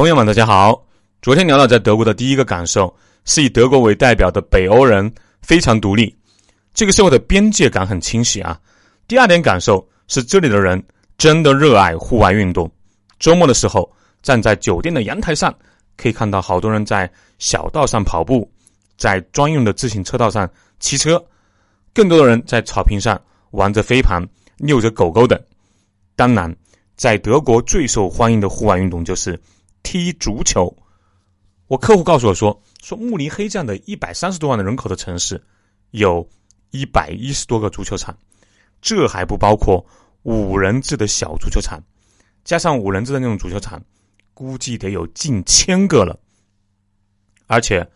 朋友们，大家好。昨天聊到在德国的第一个感受，是以德国为代表的北欧人非常独立，这个社会的边界感很清晰啊。第二点感受是这里的人真的热爱户外运动。周末的时候，站在酒店的阳台上，可以看到好多人在小道上跑步，在专用的自行车道上骑车，更多的人在草坪上玩着飞盘、遛着狗狗等。当然，在德国最受欢迎的户外运动就是。踢足球，我客户告诉我说：“说慕尼黑这样的一百三十多万的人口的城市，有一百一十多个足球场，这还不包括五人制的小足球场，加上五人制的那种足球场，估计得有近千个了。而且，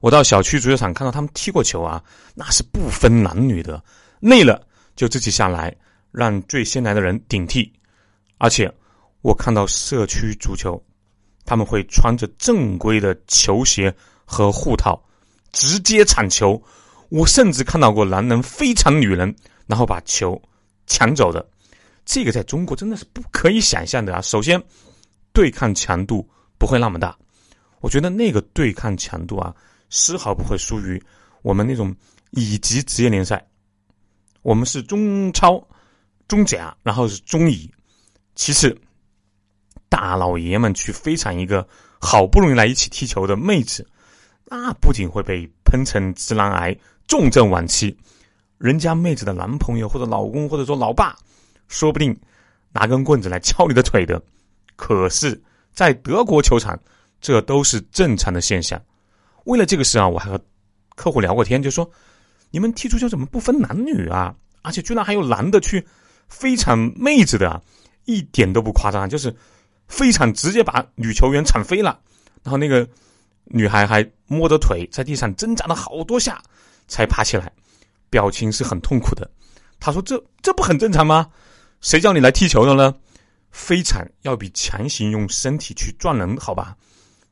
我到小区足球场看到他们踢过球啊，那是不分男女的，累了就自己下来，让最先来的人顶替。而且，我看到社区足球。”他们会穿着正规的球鞋和护套，直接铲球。我甚至看到过男人非常女人，然后把球抢走的。这个在中国真的是不可以想象的啊！首先，对抗强度不会那么大。我觉得那个对抗强度啊，丝毫不会输于我们那种乙级职业联赛。我们是中超、中甲，然后是中乙。其次。大老爷们去飞场一个好不容易来一起踢球的妹子，那不仅会被喷成直男癌、重症晚期，人家妹子的男朋友或者老公或者说老爸，说不定拿根棍子来敲你的腿的。可是，在德国球场，这都是正常的现象。为了这个事啊，我还和客户聊过天，就说你们踢足球怎么不分男女啊？而且居然还有男的去飞场妹子的，一点都不夸张，就是。飞铲直接把女球员铲飞了，然后那个女孩还摸着腿在地上挣扎了好多下才爬起来，表情是很痛苦的。他说：“这这不很正常吗？谁叫你来踢球的呢？飞铲要比强行用身体去撞人好吧？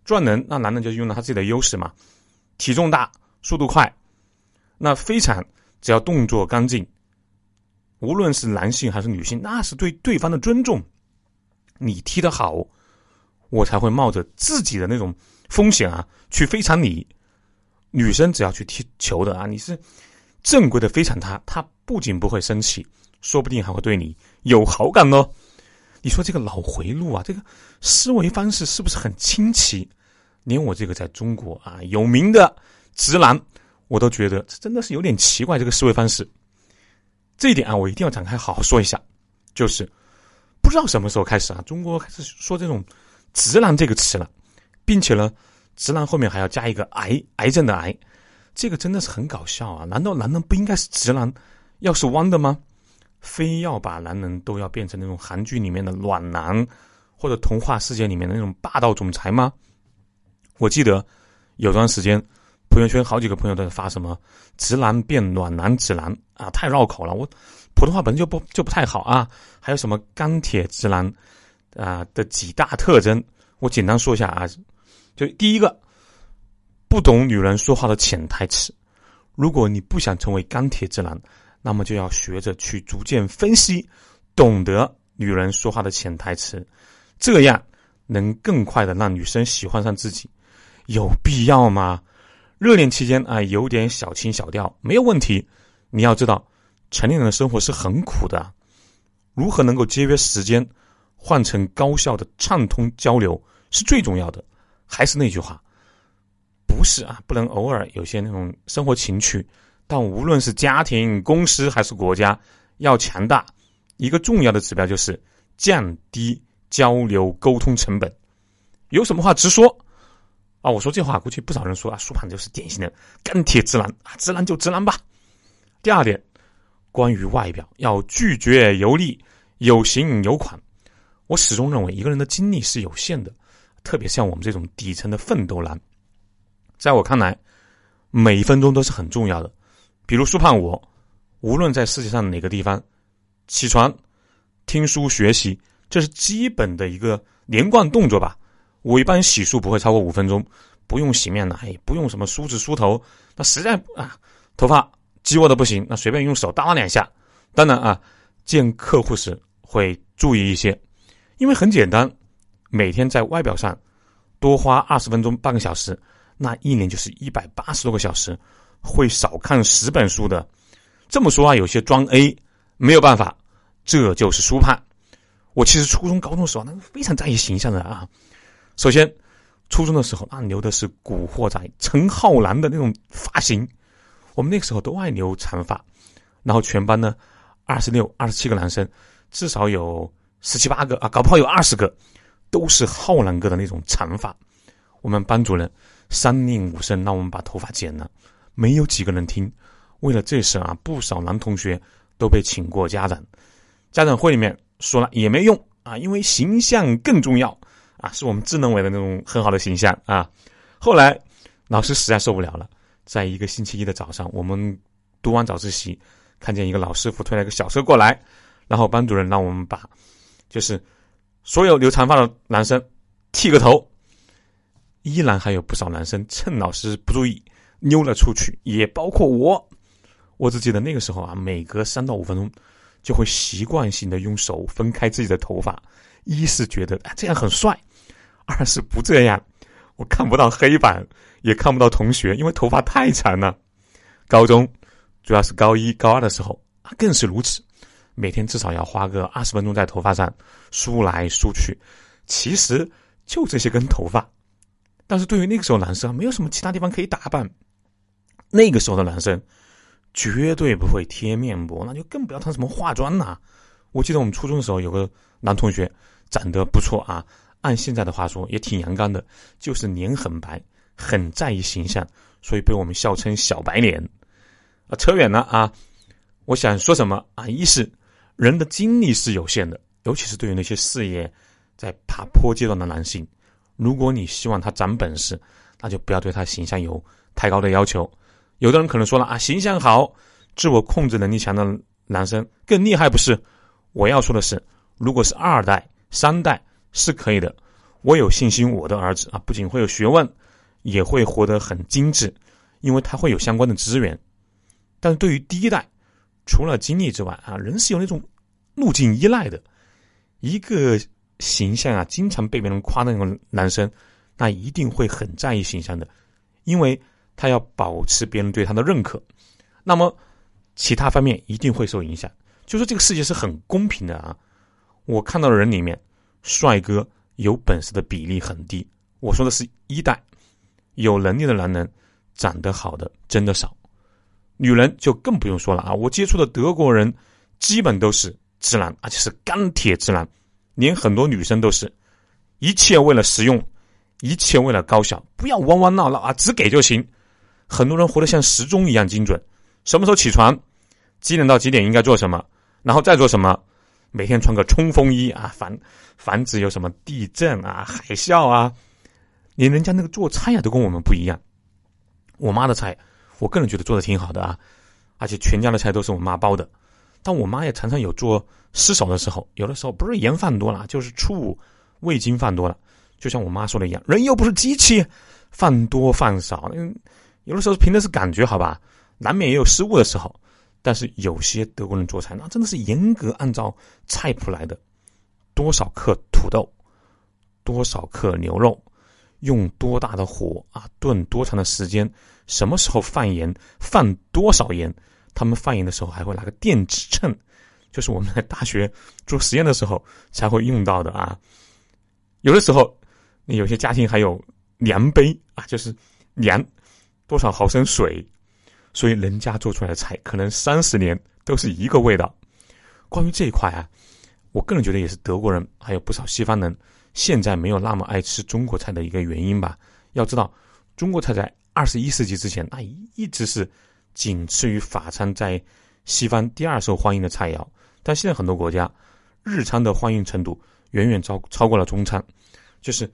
撞人那男的就用了他自己的优势嘛，体重大，速度快。那飞铲只要动作干净，无论是男性还是女性，那是对对方的尊重。”你踢得好，我才会冒着自己的那种风险啊去飞铲你。女生只要去踢球的啊，你是正规的飞铲她，她不仅不会生气，说不定还会对你有好感哦。你说这个脑回路啊，这个思维方式是不是很清奇？连我这个在中国啊有名的直男，我都觉得这真的是有点奇怪。这个思维方式，这一点啊，我一定要展开好好说一下，就是。不知道什么时候开始啊，中国开始说这种“直男”这个词了，并且呢，“直男”后面还要加一个“癌”癌症的“癌”，这个真的是很搞笑啊！难道男人不应该是直男，要是弯的吗？非要把男人都要变成那种韩剧里面的暖男，或者童话世界里面的那种霸道总裁吗？我记得有段时间，朋友圈好几个朋友都在发什么“直男变暖男直男”啊，太绕口了，我。普通话本身就不就不太好啊，还有什么钢铁直男啊的几大特征，我简单说一下啊。就第一个，不懂女人说话的潜台词。如果你不想成为钢铁直男，那么就要学着去逐渐分析，懂得女人说话的潜台词，这样能更快的让女生喜欢上自己。有必要吗？热恋期间啊，有点小情小调没有问题。你要知道。成年人的生活是很苦的，如何能够节约时间，换成高效的畅通交流是最重要的。还是那句话，不是啊，不能偶尔有些那种生活情趣，但无论是家庭、公司还是国家，要强大，一个重要的指标就是降低交流沟通成本。有什么话直说啊！我说这话，估计不少人说啊，苏胖就是典型的钢铁直男啊，直男就直男吧。第二点。关于外表，要拒绝油腻，有型有款。我始终认为，一个人的精力是有限的，特别像我们这种底层的奋斗男，在我看来，每一分钟都是很重要的。比如苏胖，我无论在世界上哪个地方，起床、听书、学习，这是基本的一个连贯动作吧。我一般洗漱不会超过五分钟，不用洗面奶，不用什么梳子梳头，那实在啊，头发。激我的不行，那随便用手搭拉两下。当然啊，见客户时会注意一些，因为很简单，每天在外表上多花二十分钟半个小时，那一年就是一百八十多个小时，会少看十本书的。这么说啊，有些装 A 没有办法，这就是书判。我其实初中、高中时候，那非常在意形象的啊。首先，初中的时候，那留的是古惑仔陈浩南的那种发型，我们那个时候都爱留长发。然后全班呢，二十六、二十七个男生，至少有十七八个啊，搞不好有二十个，都是浩南哥的那种长发。我们班主任三令五申让我们把头发剪了，没有几个人听。为了这事啊，不少男同学都被请过家长。家长会里面说了也没用啊，因为形象更重要啊，是我们智能委的那种很好的形象啊。后来老师实在受不了了，在一个星期一的早上，我们读完早自习，看见一个老师傅推了一个小车过来，然后班主任让我们把就是所有留长发的男生剃个头。依然还有不少男生趁老师不注意溜了出去，也包括我。我只记得那个时候啊，每隔三到五分钟，就会习惯性的用手分开自己的头发，一是觉得这样很帅，二是不这样，我看不到黑板，也看不到同学，因为头发太长了。高中，主要是高一、高二的时候，更是如此，每天至少要花个二十分钟在头发上梳来梳去，其实就这些根头发。但是对于那个时候男生，没有什么其他地方可以打扮，那个时候的男生。绝对不会贴面膜，那就更不要谈什么化妆了。我记得我们初中的时候有个男同学长得不错啊，按现在的话说也挺阳刚的，就是脸很白，很在意形象，所以被我们笑称小白脸。啊，扯远了啊！我想说什么啊？一是人的精力是有限的，尤其是对于那些事业在爬坡阶段的男性，如果你希望他长本事，那就不要对他形象有太高的要求。有的人可能说了啊，形象好、自我控制能力强的男生更厉害，不是？我要说的是，如果是二代、三代是可以的。我有信心，我的儿子啊，不仅会有学问，也会活得很精致，因为他会有相关的资源。但是对于第一代，除了精力之外啊，人是有那种路径依赖的。一个形象啊，经常被别人夸的那种男生，那一定会很在意形象的，因为。他要保持别人对他的认可，那么其他方面一定会受影响。就说这个世界是很公平的啊！我看到的人里面，帅哥有本事的比例很低。我说的是一代有能力的男人，长得好的真的少。女人就更不用说了啊！我接触的德国人基本都是直男，而且是钢铁直男，连很多女生都是，一切为了实用，一切为了高效，不要弯弯绕绕啊，只给就行。很多人活得像时钟一样精准，什么时候起床，几点到几点应该做什么，然后再做什么，每天穿个冲锋衣啊，防防止有什么地震啊、海啸啊，连人家那个做菜呀都跟我们不一样。我妈的菜，我个人觉得做的挺好的啊，而且全家的菜都是我妈包的，但我妈也常常有做失手的时候，有的时候不是盐放多了，就是醋、味精放多了，就像我妈说的一样，人又不是机器，放多放少，嗯。有的时候凭的是感觉，好吧，难免也有失误的时候。但是有些德国人做菜，那真的是严格按照菜谱来的。多少克土豆，多少克牛肉，用多大的火啊，炖多长的时间，什么时候放盐，放多少盐。他们放盐的时候还会拿个电子秤，就是我们在大学做实验的时候才会用到的啊。有的时候，有些家庭还有量杯啊，就是量。多少毫升水，所以人家做出来的菜可能三十年都是一个味道。关于这一块啊，我个人觉得也是德国人还有不少西方人现在没有那么爱吃中国菜的一个原因吧。要知道，中国菜在二十一世纪之前，那一直是仅次于法餐在西方第二受欢迎的菜肴。但现在很多国家日餐的欢迎程度远远超超过了中餐，就是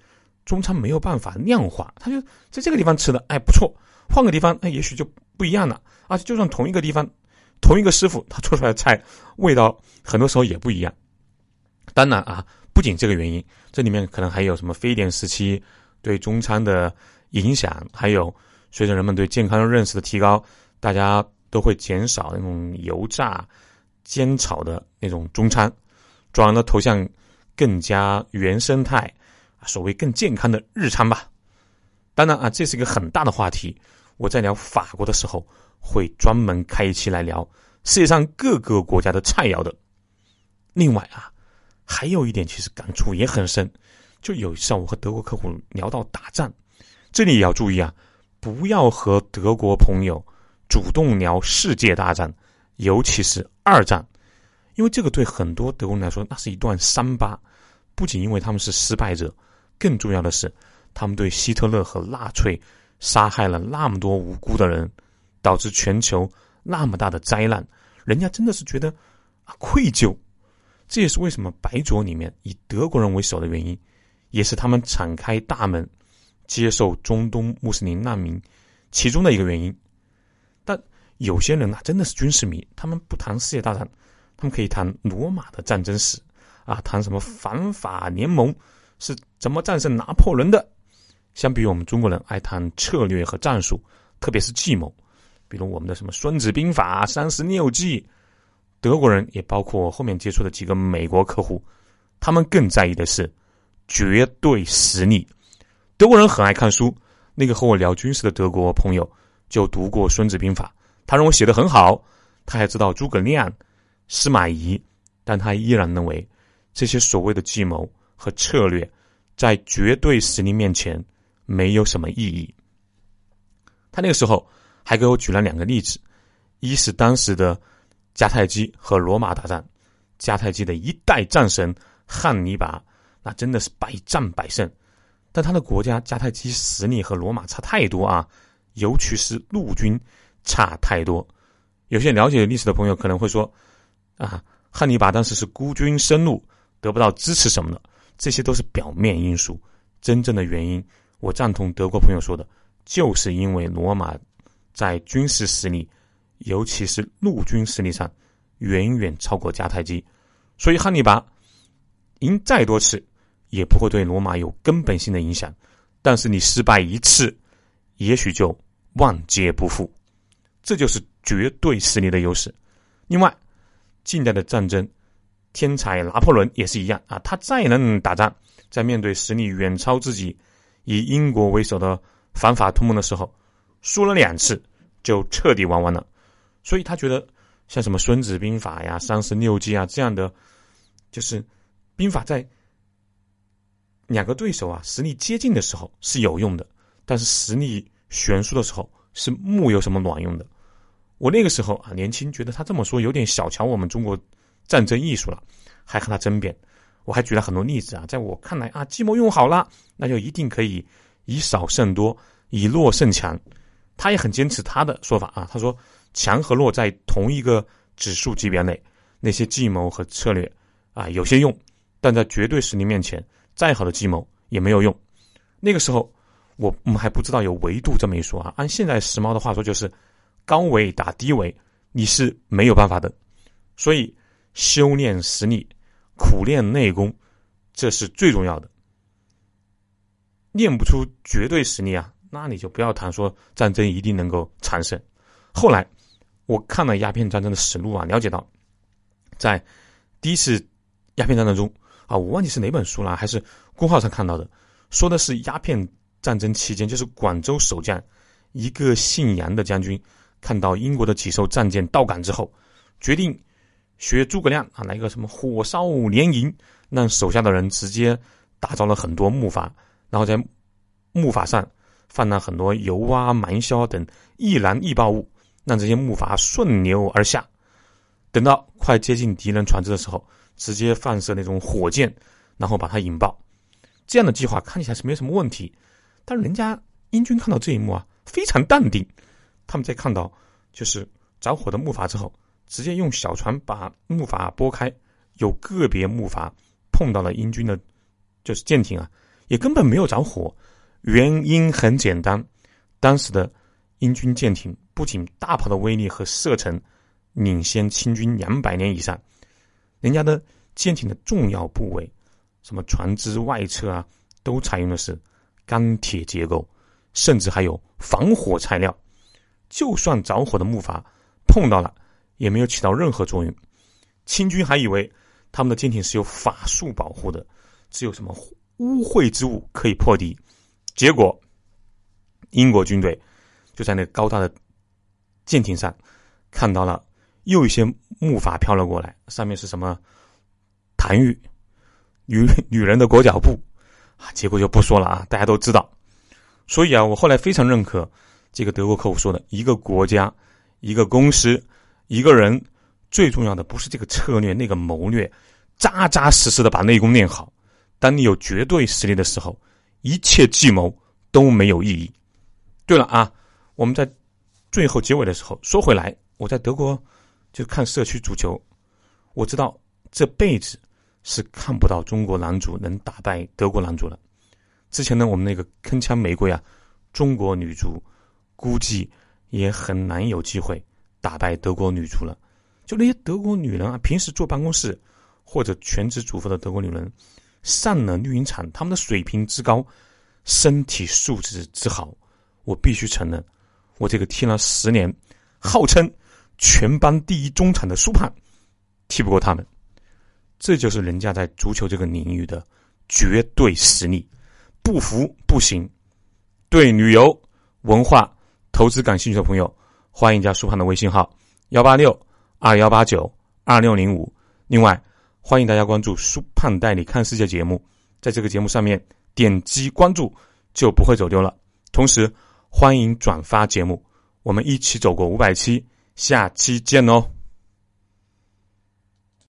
中餐没有办法量化，他就在这个地方吃的，哎，不错。换个地方，那也许就不一样了。而且，就算同一个地方，同一个师傅，他做出来的菜味道，很多时候也不一样。当然啊，不仅这个原因，这里面可能还有什么非典时期对中餐的影响，还有随着人们对健康认识的提高，大家都会减少那种油炸、煎炒的那种中餐，转而呢投向更加原生态所谓更健康的日餐吧。当然啊，这是一个很大的话题。我在聊法国的时候，会专门开一期来聊世界上各个国家的菜肴的。另外啊，还有一点其实感触也很深，就有一次我和德国客户聊到打仗，这里也要注意啊，不要和德国朋友主动聊世界大战，尤其是二战，因为这个对很多德国人来说那是一段伤疤，不仅因为他们是失败者，更重要的是。他们对希特勒和纳粹杀害了那么多无辜的人，导致全球那么大的灾难，人家真的是觉得啊愧疚。这也是为什么白左里面以德国人为首的原因，也是他们敞开大门接受中东穆斯林难民其中的一个原因。但有些人啊，真的是军事迷，他们不谈世界大战，他们可以谈罗马的战争史啊，谈什么反法联盟是怎么战胜拿破仑的。相比于我们中国人爱谈策略和战术，特别是计谋，比如我们的什么《孙子兵法》《三十六计》，德国人也包括我后面接触的几个美国客户，他们更在意的是绝对实力。德国人很爱看书，那个和我聊军事的德国朋友就读过《孙子兵法》，他认为写的很好，他还知道诸葛亮、司马懿，但他依然认为这些所谓的计谋和策略，在绝对实力面前。没有什么意义。他那个时候还给我举了两个例子，一是当时的迦太基和罗马打仗，迦太基的一代战神汉尼拔，那真的是百战百胜，但他的国家迦太基实力和罗马差太多啊，尤其是陆军差太多。有些了解历史的朋友可能会说，啊，汉尼拔当时是孤军深入，得不到支持什么的，这些都是表面因素，真正的原因。我赞同德国朋友说的，就是因为罗马在军事实力，尤其是陆军实力上，远远超过迦太基，所以汉尼拔赢再多次，也不会对罗马有根本性的影响。但是你失败一次，也许就万劫不复，这就是绝对实力的优势。另外，近代的战争，天才拿破仑也是一样啊，他再能打仗，在面对实力远超自己。以英国为首的反法同盟的时候，输了两次就彻底玩完了，所以他觉得像什么《孙子兵法》呀、《三十六计》啊这样的，就是兵法在两个对手啊实力接近的时候是有用的，但是实力悬殊的时候是木有什么卵用的。我那个时候啊年轻，觉得他这么说有点小瞧我们中国战争艺术了，还和他争辩。我还举了很多例子啊，在我看来啊，计谋用好了，那就一定可以以少胜多，以弱胜强。他也很坚持他的说法啊，他说强和弱在同一个指数级别内，那些计谋和策略啊有些用，但在绝对实力面前，再好的计谋也没有用。那个时候我我们还不知道有维度这么一说啊，按现在时髦的话说就是高维打低维，你是没有办法的。所以修炼实力。苦练内功，这是最重要的。练不出绝对实力啊，那你就不要谈说战争一定能够产生。后来我看了鸦片战争的实录啊，了解到，在第一次鸦片战争中啊，我忘记是哪本书了，还是公号上看到的，说的是鸦片战争期间，就是广州守将一个姓杨的将军，看到英国的几艘战舰到港之后，决定。学诸葛亮啊，来个什么火烧连营，让手下的人直接打造了很多木筏，然后在木筏上放了很多油啊、蛮硝等易燃易爆物，让这些木筏顺流而下。等到快接近敌人船只的时候，直接放射那种火箭，然后把它引爆。这样的计划看起来是没什么问题，但人家英军看到这一幕啊，非常淡定。他们在看到就是着火的木筏之后。直接用小船把木筏拨开，有个别木筏碰到了英军的，就是舰艇啊，也根本没有着火。原因很简单，当时的英军舰艇不仅大炮的威力和射程领先清军两百年以上，人家的舰艇的重要部位，什么船只外侧啊，都采用的是钢铁结构，甚至还有防火材料。就算着火的木筏碰到了。也没有起到任何作用，清军还以为他们的舰艇是有法术保护的，只有什么污秽之物可以破敌。结果，英国军队就在那高大的舰艇上看到了又一些木筏飘了过来，上面是什么痰盂、女女人的裹脚布啊？结果就不说了啊，大家都知道。所以啊，我后来非常认可这个德国客户说的：一个国家、一个公司、一个人，最重要的不是这个策略、那个谋略，扎扎实实的把内功练好。当你有绝对实力的时候，一切计谋都没有意义。对了啊，我们在最后结尾的时候说回来，我在德国就看社区足球，我知道这辈子是看不到中国男足能打败德国男足了。之前呢，我们那个铿锵玫瑰啊，中国女足估计也很难有机会打败德国女足了。就那些德国女人啊，平时坐办公室或者全职主妇的德国女人。上了绿茵场，她们的水平之高，身体素质之好，我必须承认，我这个踢了十年，号称全班第一中场的苏胖，踢不过他们。这就是人家在足球这个领域的绝对实力，不服不行。对旅游、文化、投资感兴趣的朋友，欢迎加苏胖的微信号：幺八六二幺八九二六零五。另外。欢迎大家关注苏胖带你看世界节目，在这个节目上面点击关注就不会走丢了。同时，欢迎转发节目，我们一起走过五百期，下期见哦。